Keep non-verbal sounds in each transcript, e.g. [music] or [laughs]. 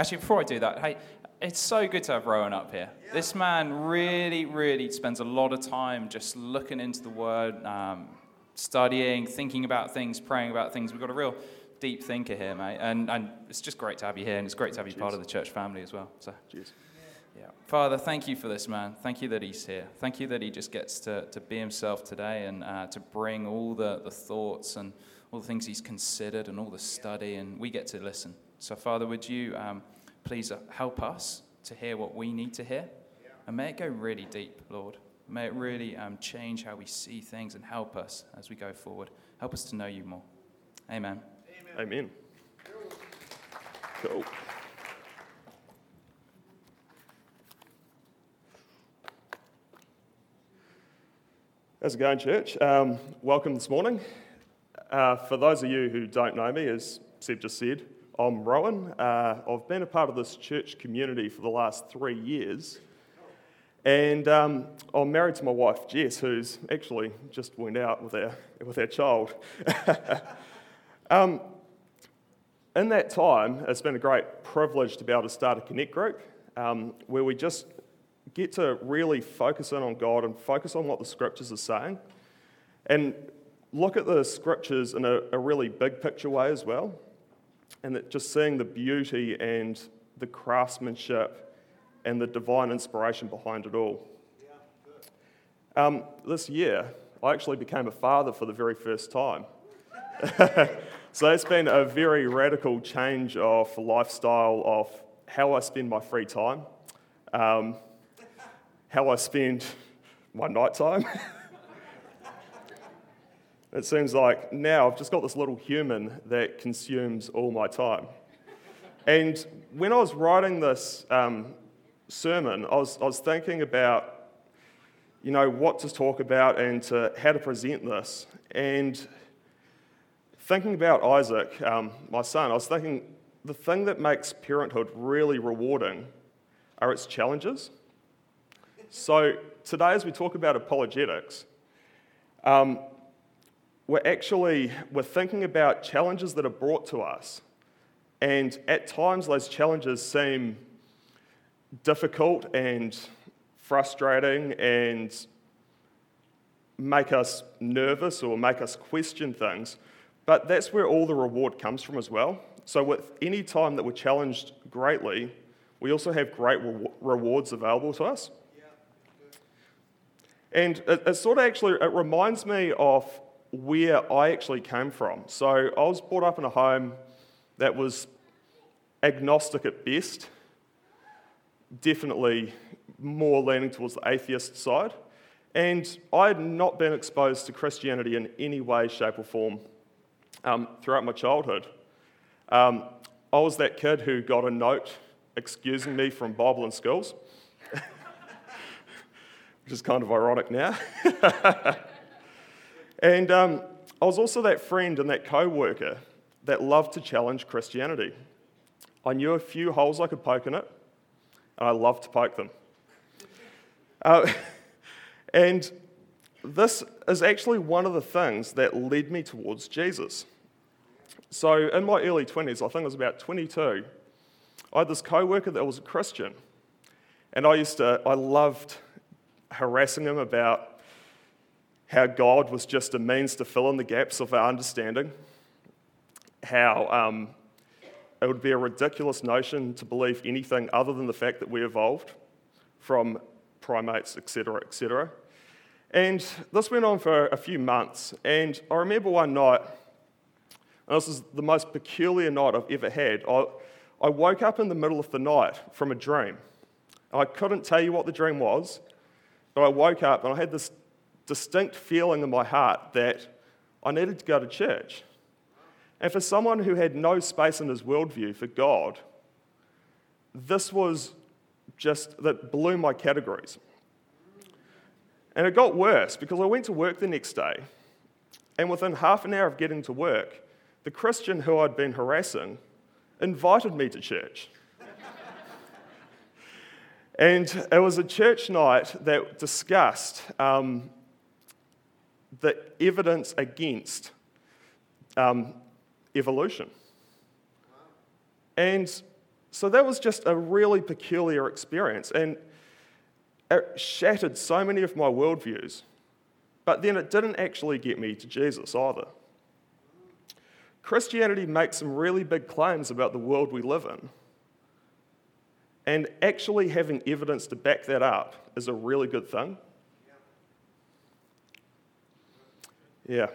Actually, before I do that, hey, it's so good to have Rowan up here. This man really, really spends a lot of time just looking into the Word, um, studying, thinking about things, praying about things. We've got a real deep thinker here, mate. And, and it's just great to have you here, and it's great to have you Cheers. part of the church family as well. So, Cheers. yeah. Father, thank you for this man. Thank you that he's here. Thank you that he just gets to, to be himself today and uh, to bring all the, the thoughts and all the things he's considered and all the study, and we get to listen. So, Father, would you um, please uh, help us to hear what we need to hear? And may it go really deep, Lord. May it really um, change how we see things and help us as we go forward. Help us to know you more. Amen. Amen. Cool. How's it going, church? Um, welcome this morning. Uh, for those of you who don't know me, as Seb just said, I'm Rowan. Uh, I've been a part of this church community for the last three years. And um, I'm married to my wife, Jess, who's actually just went out with our, with our child. [laughs] um, in that time, it's been a great privilege to be able to start a Connect group um, where we just get to really focus in on God and focus on what the scriptures are saying and look at the scriptures in a, a really big picture way as well. And that just seeing the beauty and the craftsmanship and the divine inspiration behind it all. Um, this year, I actually became a father for the very first time. [laughs] so it's been a very radical change of lifestyle of how I spend my free time, um, how I spend my night time. [laughs] it seems like now I've just got this little human that consumes all my time. And when I was writing this um, sermon, I was, I was thinking about, you know, what to talk about and to, how to present this. And thinking about Isaac, um, my son, I was thinking the thing that makes parenthood really rewarding are its challenges. So today, as we talk about apologetics, um, we're actually we're thinking about challenges that are brought to us, and at times those challenges seem difficult and frustrating and make us nervous or make us question things. But that's where all the reward comes from as well. So, with any time that we're challenged greatly, we also have great re- rewards available to us. And it, it, sort of actually it reminds me of where I actually came from. So I was brought up in a home that was agnostic at best, definitely more leaning towards the atheist side. And I had not been exposed to Christianity in any way, shape, or form um, throughout my childhood. Um, I was that kid who got a note excusing me from Bible in Schools, [laughs] which is kind of ironic now. [laughs] and um, I was also that friend and that co worker that loved to challenge Christianity. I knew a few holes I could poke in it, and I loved to poke them. Uh, [laughs] and this is actually one of the things that led me towards Jesus. So, in my early 20s, I think I was about 22, I had this co worker that was a Christian. And I used to, I loved harassing him about how God was just a means to fill in the gaps of our understanding, how um, it would be a ridiculous notion to believe anything other than the fact that we evolved from primates, etc., etc. And this went on for a few months. And I remember one night, and this is the most peculiar night I've ever had. I, I woke up in the middle of the night from a dream. I couldn't tell you what the dream was, but I woke up and I had this distinct feeling in my heart that I needed to go to church. And for someone who had no space in his worldview for God, this was just, that blew my categories. And it got worse because I went to work the next day, and within half an hour of getting to work, the Christian who I'd been harassing invited me to church. [laughs] and it was a church night that discussed um, the evidence against um, evolution. And So that was just a really peculiar experience, and it shattered so many of my worldviews. But then it didn't actually get me to Jesus either. Christianity makes some really big claims about the world we live in. And actually having evidence to back that up is a really good thing. Yeah.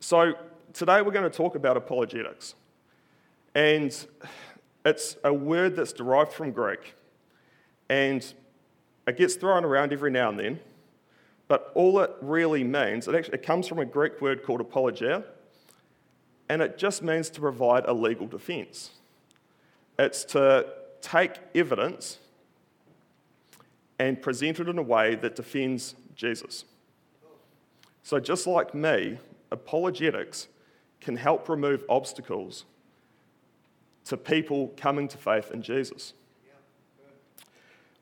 So today we're going to talk about apologetics. And it's a word that's derived from Greek. And it gets thrown around every now and then. But all it really means, it, actually, it comes from a Greek word called apologia, and it just means to provide a legal defense. It's to take evidence and present it in a way that defends Jesus. So, just like me, apologetics can help remove obstacles to people coming to faith in Jesus.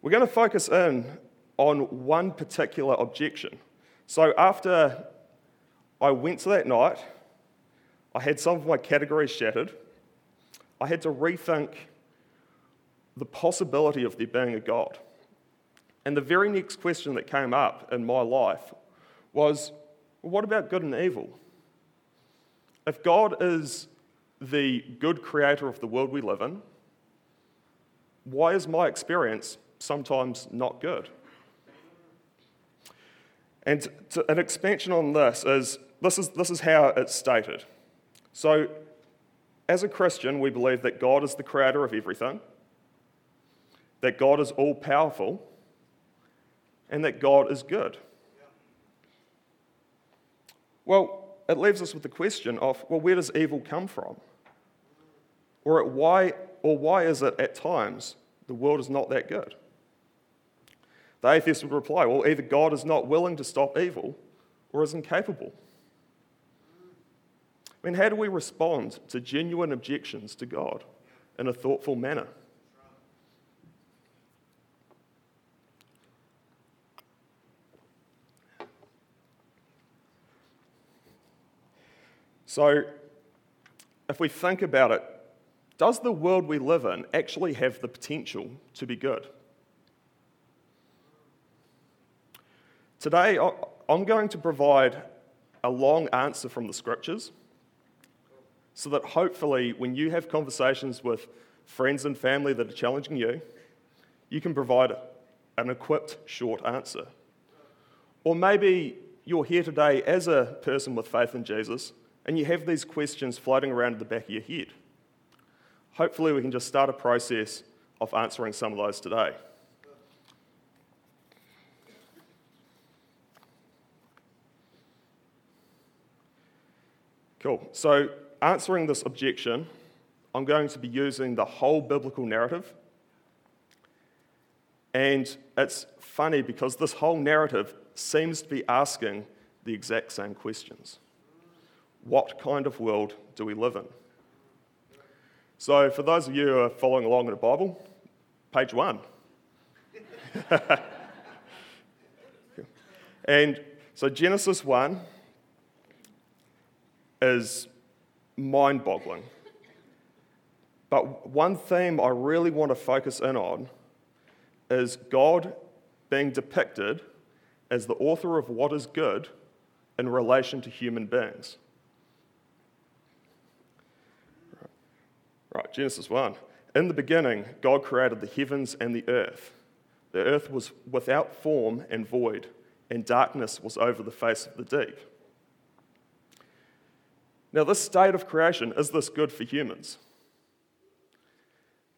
We're going to focus in on one particular objection. So, after I went to that night, I had some of my categories shattered. I had to rethink the possibility of there being a God. And the very next question that came up in my life was what about good and evil? If God is the good creator of the world we live in, why is my experience sometimes not good? And to, an expansion on this is this, is this is how it's stated. So, as a Christian, we believe that God is the creator of everything, that God is all powerful, and that God is good. Well, it leaves us with the question of well, where does evil come from? Or, why, or why is it at times the world is not that good? The atheist would reply, well, either God is not willing to stop evil or is incapable. I mean, how do we respond to genuine objections to God in a thoughtful manner? So, if we think about it, does the world we live in actually have the potential to be good? Today, I'm going to provide a long answer from the scriptures so that hopefully, when you have conversations with friends and family that are challenging you, you can provide an equipped short answer. Or maybe you're here today as a person with faith in Jesus and you have these questions floating around in the back of your head. Hopefully, we can just start a process of answering some of those today. Cool. So, answering this objection, I'm going to be using the whole biblical narrative. And it's funny because this whole narrative seems to be asking the exact same questions. What kind of world do we live in? So, for those of you who are following along in the Bible, page one. [laughs] and so, Genesis 1 is mind boggling. But one theme I really want to focus in on is God being depicted as the author of what is good in relation to human beings. Right, Genesis 1. In the beginning, God created the heavens and the earth. The earth was without form and void, and darkness was over the face of the deep. Now, this state of creation, is this good for humans?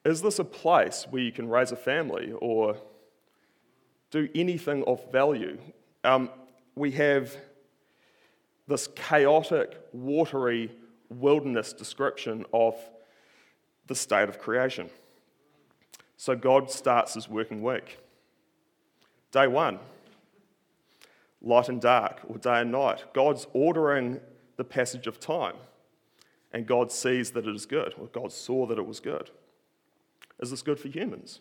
Is this a place where you can raise a family or do anything of value? Um, we have this chaotic, watery wilderness description of the state of creation. So God starts his working week. Day one, light and dark, or day and night. God's ordering the passage of time, and God sees that it is good, or God saw that it was good. Is this good for humans?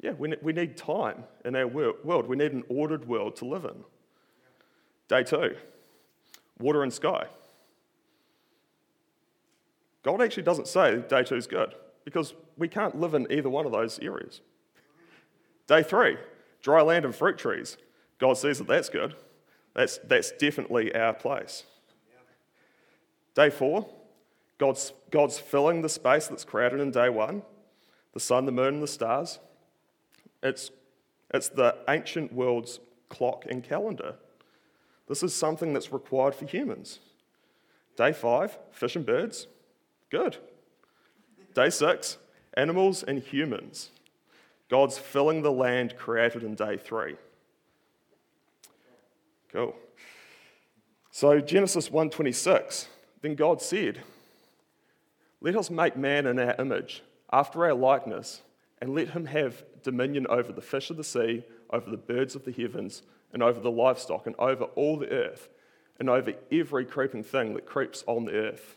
Yeah, we we need time in our world. We need an ordered world to live in. Day two, water and sky. God actually doesn't say day two is good. because we can't live in either one of those areas. Day three, dry land and fruit trees. God says that that's good. That's, that's definitely our place. Day four, God's, God's filling the space that's created in day one the sun, the moon, and the stars. It's, it's the ancient world's clock and calendar. This is something that's required for humans. Day five, fish and birds. Good. Day six, animals and humans. God's filling the land created in day three. Cool. So Genesis 1:26, then God said, "Let us make man in our image, after our likeness, and let him have dominion over the fish of the sea, over the birds of the heavens, and over the livestock, and over all the earth, and over every creeping thing that creeps on the earth."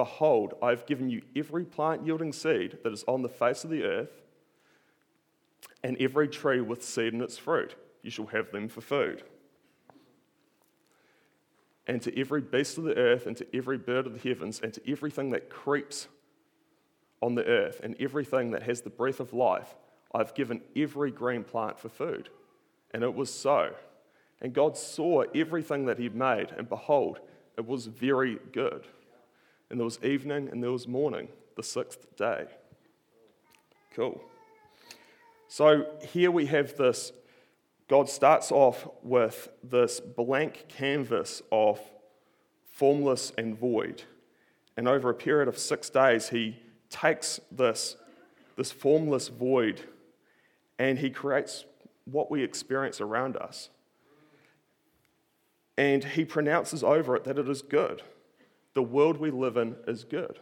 Behold, I have given you every plant yielding seed that is on the face of the earth, and every tree with seed in its fruit. You shall have them for food and to every beast of the earth, and to every bird of the heavens, and to everything that creeps on the earth, and everything that has the breath of life, I've given every green plant for food. And it was so. And God saw everything that He'd made, and behold, it was very good. And there was evening and there was morning, the sixth day. Cool. So here we have this God starts off with this blank canvas of formless and void. And over a period of six days, he takes this, this formless void and he creates what we experience around us. And he pronounces over it that it is good. The world we live in is good.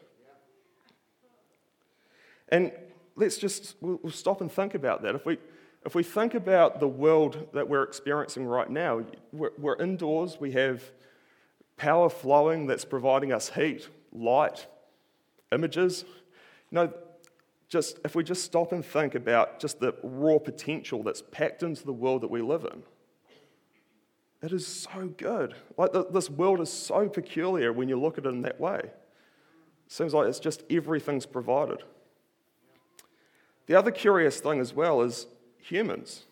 And let's just we'll stop and think about that. If we, if we think about the world that we're experiencing right now, we're, we're indoors, we have power flowing that's providing us heat, light, images. You know, just if we just stop and think about just the raw potential that's packed into the world that we live in, it is so good. Like the, this world is so peculiar when you look at it in that way. It seems like it's just everything's provided. The other curious thing as well is humans.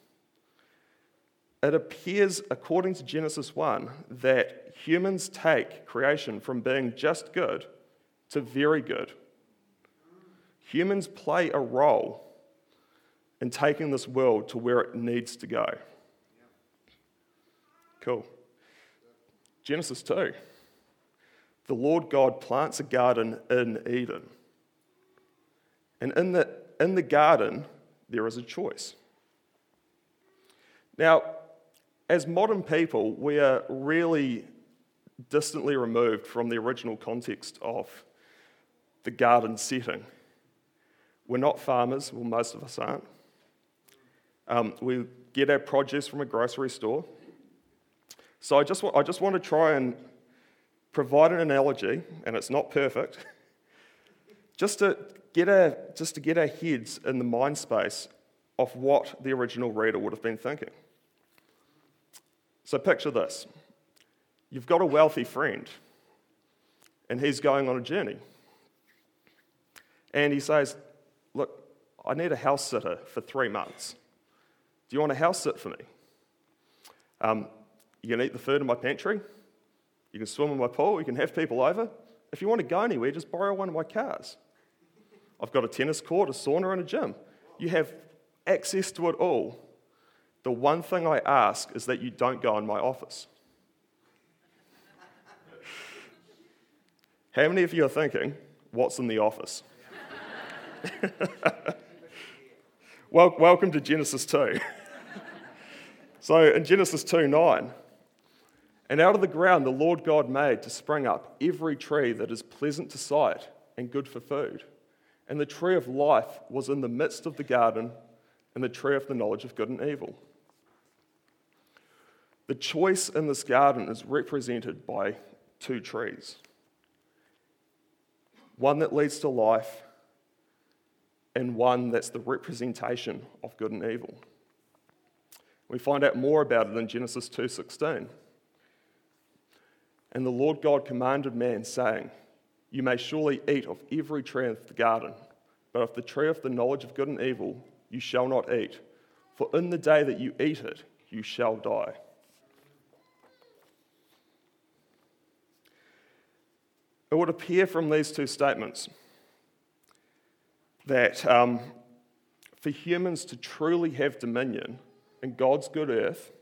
It appears, according to Genesis 1, that humans take creation from being just good to very good. Humans play a role in taking this world to where it needs to go. Cool. Genesis 2. The Lord God plants a garden in Eden. And in the, in the garden, there is a choice. Now, as modern people, we are really distantly removed from the original context of the garden setting. We're not farmers, well, most of us aren't. Um, we get our produce from a grocery store. So I just, I just want to try and provide an analogy, and it's not perfect, [laughs] just to get our, just to get our heads in the mind space of what the original reader would have been thinking. So picture this you've got a wealthy friend, and he's going on a journey. And he says, Look, I need a house sitter for three months. Do you want a house sit for me? Um, you can eat the food in my pantry. You can swim in my pool. You can have people over. If you want to go anywhere, just borrow one of my cars. I've got a tennis court, a sauna, and a gym. You have access to it all the one thing I ask is that you don't go in my office. [laughs] How many of you are thinking, what's in the office? [laughs] well, welcome to Genesis 2. [laughs] so, in Genesis 2 9, and out of the ground the Lord God made to spring up every tree that is pleasant to sight and good for food, and the tree of life was in the midst of the garden, and the tree of the knowledge of good and evil. The choice in this garden is represented by two trees one that leads to life, and one that's the representation of good and evil. We find out more about it in Genesis 2:16. And the Lord God commanded man, saying, You may surely eat of every tree of the garden, but of the tree of the knowledge of good and evil you shall not eat, for in the day that you eat it, you shall die. It would appear from these two statements that um, for humans to truly have dominion in God's good earth,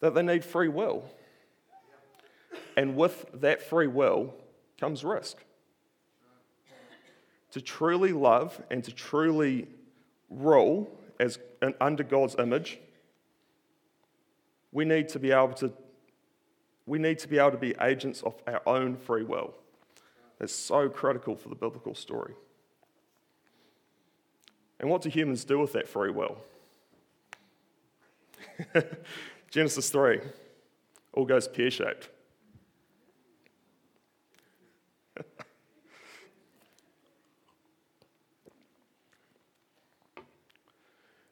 that they need free will. And with that free will comes risk. To truly love and to truly rule as under God's image, we need to be able to we need to be able to be agents of our own free will. That's so critical for the biblical story. And what do humans do with that free will? [laughs] Genesis 3 all goes pear shaped.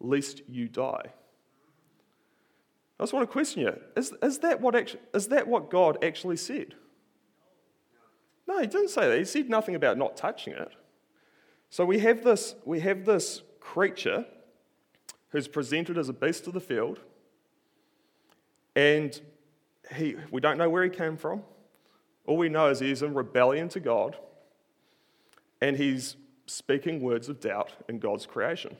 lest you die. I just want to question you is, is, that, what actually, is that what God actually said? No, he didn't say that. He said nothing about not touching it. So we have this, we have this creature who's presented as a beast of the field, and he, we don't know where he came from. All we know is he's in rebellion to God, and he's speaking words of doubt in God's creation.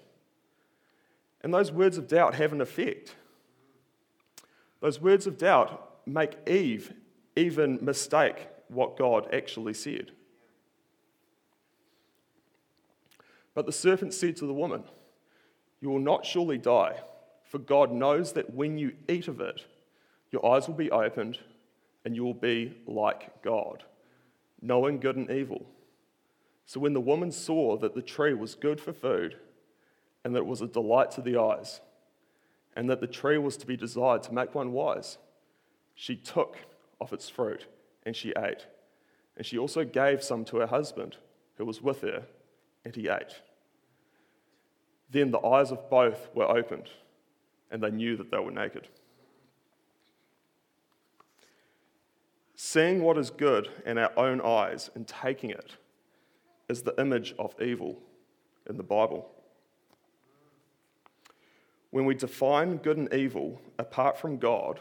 And those words of doubt have an effect. Those words of doubt make Eve even mistake what God actually said. But the serpent said to the woman, You will not surely die, for God knows that when you eat of it, your eyes will be opened and you will be like God, knowing good and evil. So when the woman saw that the tree was good for food and that it was a delight to the eyes, and that the tree was to be desired to make one wise. She took of its fruit and she ate. And she also gave some to her husband who was with her, and he ate. Then the eyes of both were opened, and they knew that they were naked. Seeing what is good in our own eyes and taking it is the image of evil in the Bible. When we define good and evil apart from God,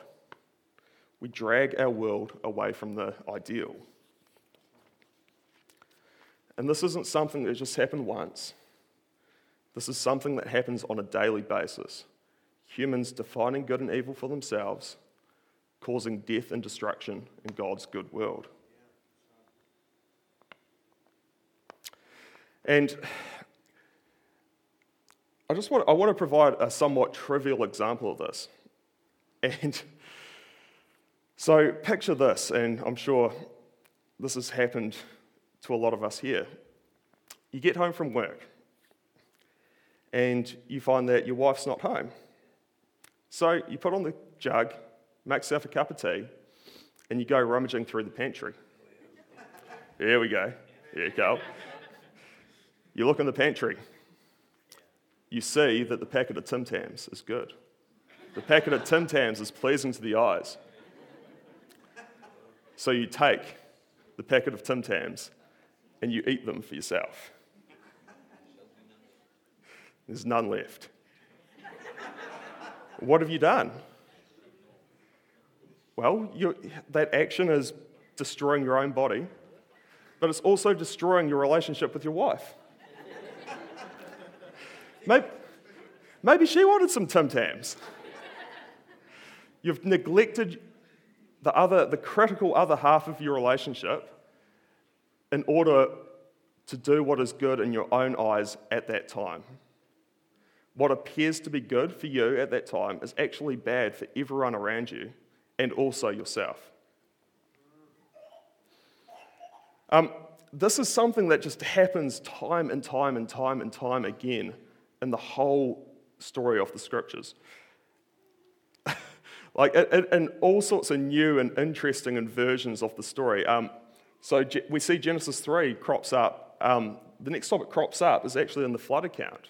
we drag our world away from the ideal. And this isn't something that just happened once. This is something that happens on a daily basis. Humans defining good and evil for themselves, causing death and destruction in God's good world. And just want, I want to provide a somewhat trivial example of this. And so picture this, and I'm sure this has happened to a lot of us here. You get home from work, and you find that your wife's not home. So you put on the jug, make yourself a cup of tea, and you go rummaging through the pantry. Here we go. Here you go. You look in the pantry you see that the packet of Tim Tams is good. The packet of Tim Tams is pleasing to the eyes. So you take the packet of Tim Tams and you eat them for yourself. There's none left. what have you done? Well, that action is destroying your own body, but it's also destroying your relationship with your wife. Maybe, maybe she wanted some Tim Tams. You've neglected the, other, the critical other half of your relationship in order to do what is good in your own eyes at that time. What appears to be good for you at that time is actually bad for everyone around you and also yourself. Um, this is something that just happens time and time and time and time again in the whole story of the scriptures. [laughs] like in, all sorts of new and interesting inversions of the story. Um, so we see Genesis 3 crops up. Um, the next time it crops up is actually in the flood account.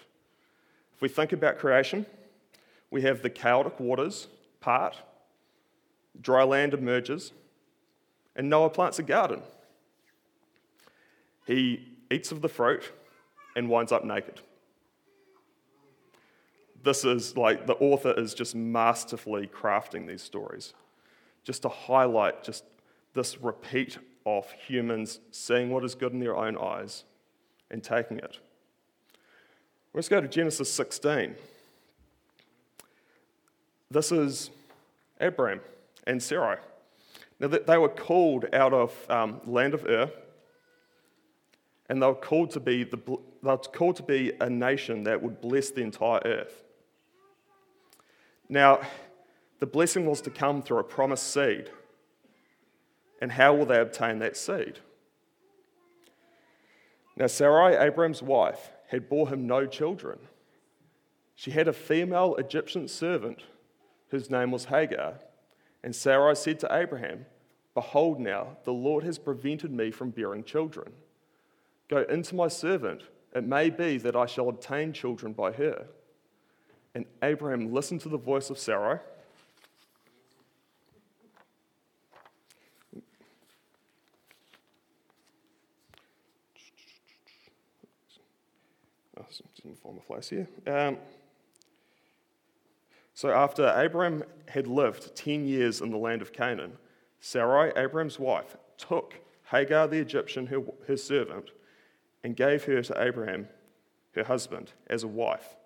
If we think about creation, we have the chaotic waters part, dry land emerges, and Noah plants a garden. He eats of the fruit and winds up naked. This is like the author is just masterfully crafting these stories, just to highlight just this repeat of humans seeing what is good in their own eyes and taking it. Let's go to Genesis 16. This is Abram and Sarai. Now, they were called out of um, land of Ur, and they were called to be the, they were called to be a nation that would bless the entire earth. Now, the blessing was to come through a promised seed. And how will they obtain that seed? Now, Sarai, Abraham's wife, had bore him no children. She had a female Egyptian servant whose name was Hagar. And Sarai said to Abraham, Behold, now the Lord has prevented me from bearing children. Go into my servant. It may be that I shall obtain children by her. And Abraham listened to the voice of Sarai. didn't form a place here. Um, so after Abraham had lived 10 years in the land of Canaan, Sarai, Abraham's wife, took Hagar the Egyptian, her, her servant, and gave her to Abraham, her husband, as a wife.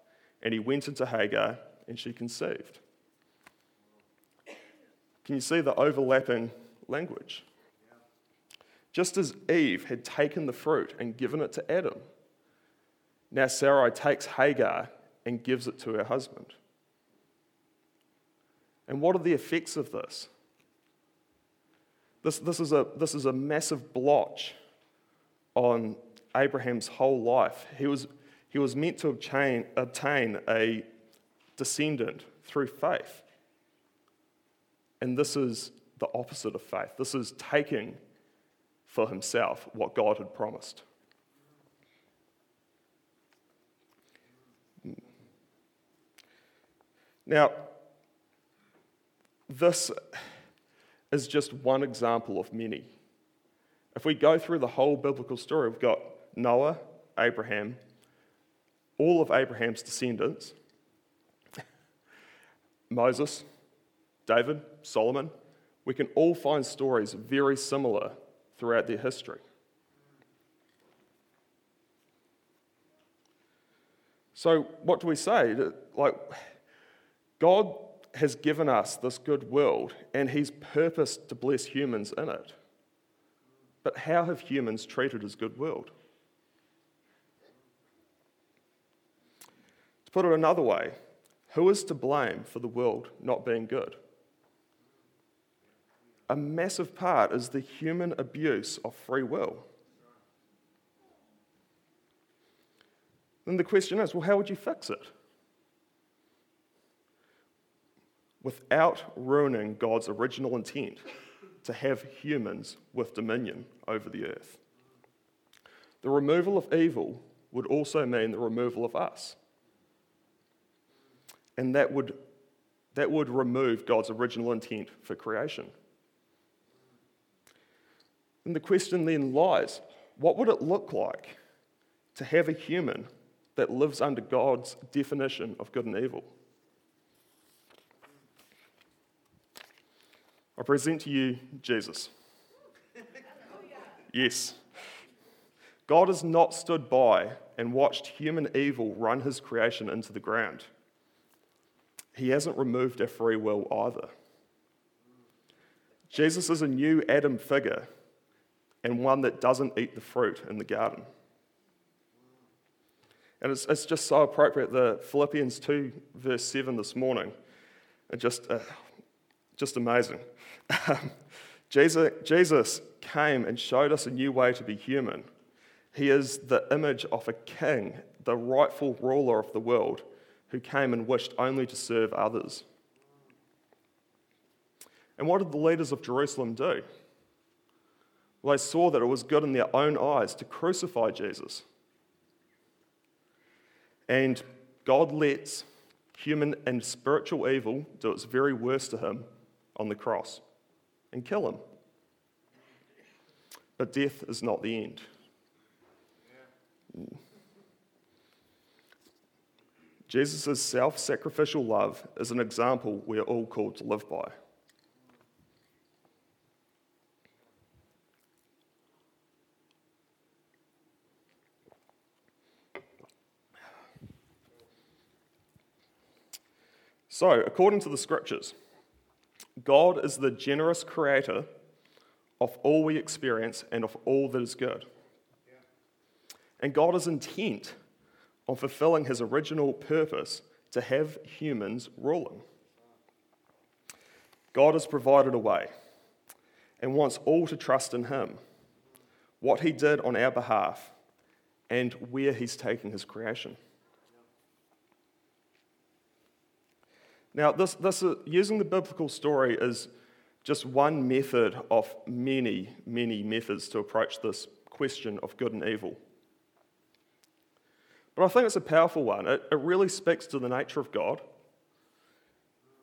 And he went into Hagar, and she conceived. Can you see the overlapping language? Just as Eve had taken the fruit and given it to Adam, now Sarai takes Hagar and gives it to her husband. And what are the effects of this? This, this, is, a, this is a massive blotch on Abraham's whole life. He was, he was meant to obtain, obtain a descendant through faith. And this is the opposite of faith. This is taking for himself what God had promised. Now, this is just one example of many. If we go through the whole biblical story, we've got Noah, Abraham, all of Abraham's descendants, Moses, David, Solomon. We can all find stories very similar throughout their history. So, what do we say? Like, God has given us this good world and He's purposed to bless humans in it. But how have humans treated His good world? To put it another way, who is to blame for the world not being good? A massive part is the human abuse of free will. Then the question is well, how would you fix it? without ruining God's original intent to have humans with dominion over the earth. The removal of evil would also mean the removal of us. And that would, that would remove God's original intent for creation. And the question then lies what would it look like to have a human that lives under God's definition of good and evil? I present to you Jesus. Yes. God has not stood by and watched human evil run his creation into the ground. He hasn't removed our free will either. Jesus is a new Adam figure and one that doesn't eat the fruit in the garden. And it's, it's just so appropriate, the Philippians 2, verse 7 this morning. Just, uh, just amazing. Jesus, Jesus came and showed us a new way to be human he is the image of a king, the rightful ruler of the world, who came and wished only to serve others. And what did the leaders of Jerusalem do? Well, they saw that it was good in their own eyes to crucify Jesus. And God lets human and spiritual evil do its very worst to him on the cross and kill him. But death is not the end. Jesus' self sacrificial love is an example we are all called to live by. So, according to the scriptures, God is the generous creator of all we experience and of all that is good. And God is intent on fulfilling his original purpose to have humans ruling. God has provided a way and wants all to trust in him, what he did on our behalf, and where he's taking his creation. Now, this, this uh, using the biblical story is just one method of many, many methods to approach this question of good and evil. But I think it's a powerful one. It, it really speaks to the nature of God,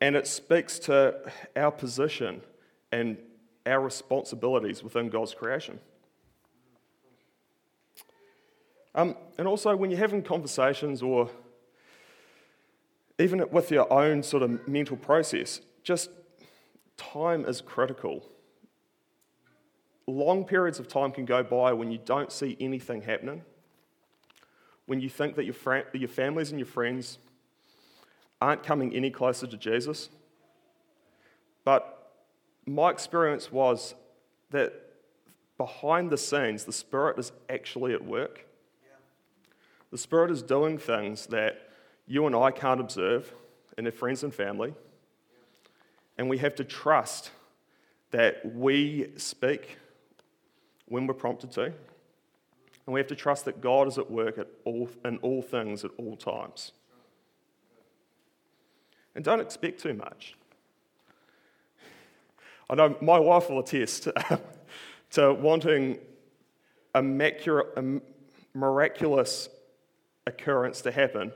and it speaks to our position and our responsibilities within God's creation. Um, and also, when you're having conversations or even with your own sort of mental process, just time is critical. Long periods of time can go by when you don't see anything happening when you think that your, fr- your families and your friends aren't coming any closer to Jesus. But my experience was that behind the scenes, the Spirit is actually at work. The Spirit is doing things that you and I can't observe in our friends and family. And we have to trust that we speak when we're prompted to. And we have to trust that God is at work at all, in all things at all times. And don't expect too much. I know my wife will attest to [laughs] wanting a, a miraculous occurrence to happen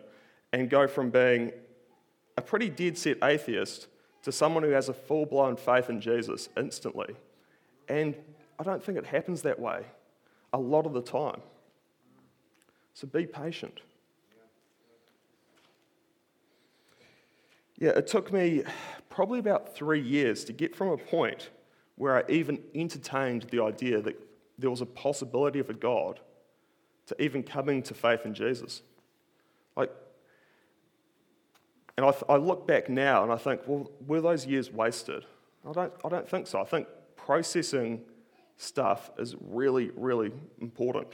and go from being a pretty dead set atheist to someone who has a full blown faith in Jesus instantly. And I don't think it happens that way a lot of the time. So be patient. Yeah, it took me probably about three years to get from a point where I even entertained the idea that there was a possibility of a God to even coming to faith in Jesus. Like, and I, I look back now and I think, well, were those years wasted? I don't, I don't think so. I think processing stuff is really, really important.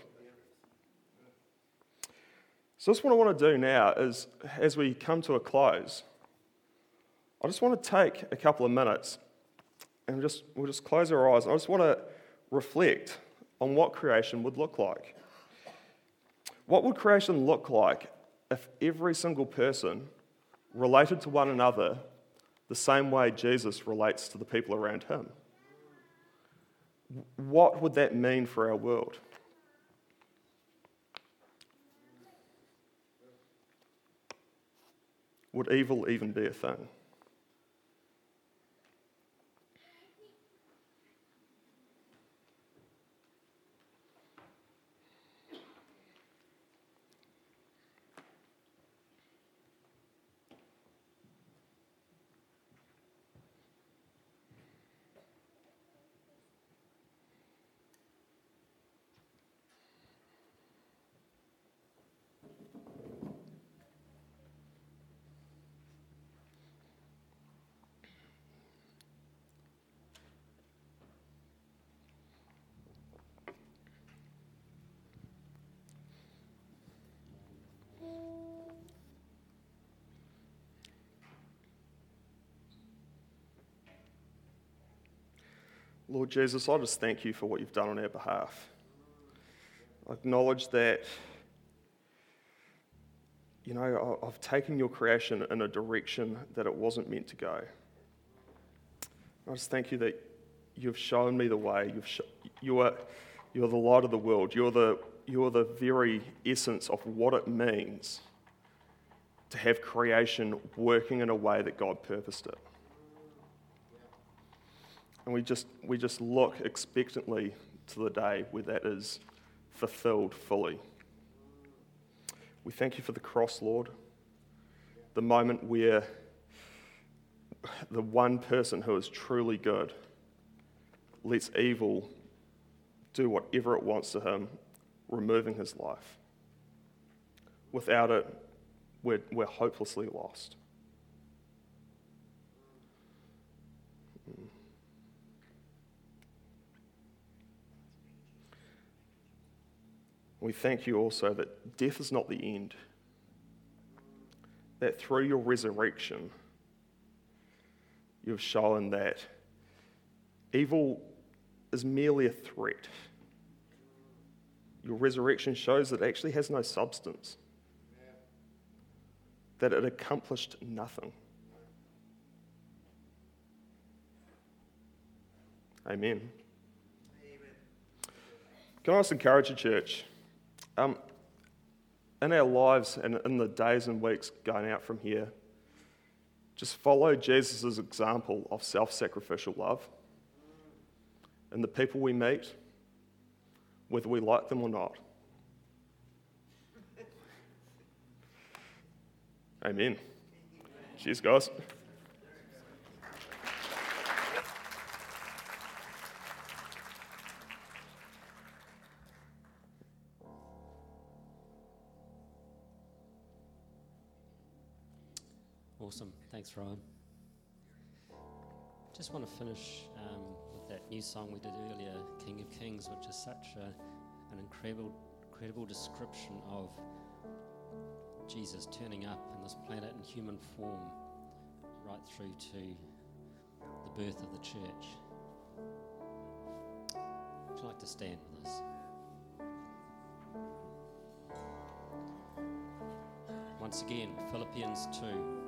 So, just what I want to do now is, as we come to a close, I just want to take a couple of minutes and just, we'll just close our eyes. I just want to reflect on what creation would look like. What would creation look like if every single person related to one another the same way Jesus relates to the people around him? What would that mean for our world? Would evil even be a thing? Lord Jesus, I just thank you for what you've done on our behalf. I acknowledge that, you know, I've taken your creation in a direction that it wasn't meant to go. I just thank you that you've shown me the way. You've sh- you are, you're the light of the world. You're the, you're the very essence of what it means to have creation working in a way that God purposed it. And we just, we just look expectantly to the day where that is fulfilled fully. We thank you for the cross, Lord, the moment where the one person who is truly good lets evil do whatever it wants to him, removing his life. Without it, we're, we're hopelessly lost. We thank you also that death is not the end, that through your resurrection, you've shown that evil is merely a threat. Your resurrection shows that it actually has no substance, that it accomplished nothing. Amen. Amen. Can I just encourage the church? Um, in our lives and in the days and weeks going out from here, just follow Jesus' example of self sacrificial love. And the people we meet, whether we like them or not. Amen. Cheers, guys. Thanks, Ryan. Just want to finish um, with that new song we did earlier, King of Kings, which is such a, an incredible, incredible description of Jesus turning up in this planet in human form right through to the birth of the church. Would you like to stand with us? Once again, Philippians 2.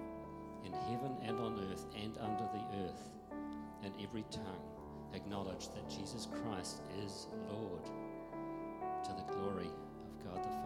in heaven and on earth and under the earth, and every tongue acknowledge that Jesus Christ is Lord to the glory of God the Father.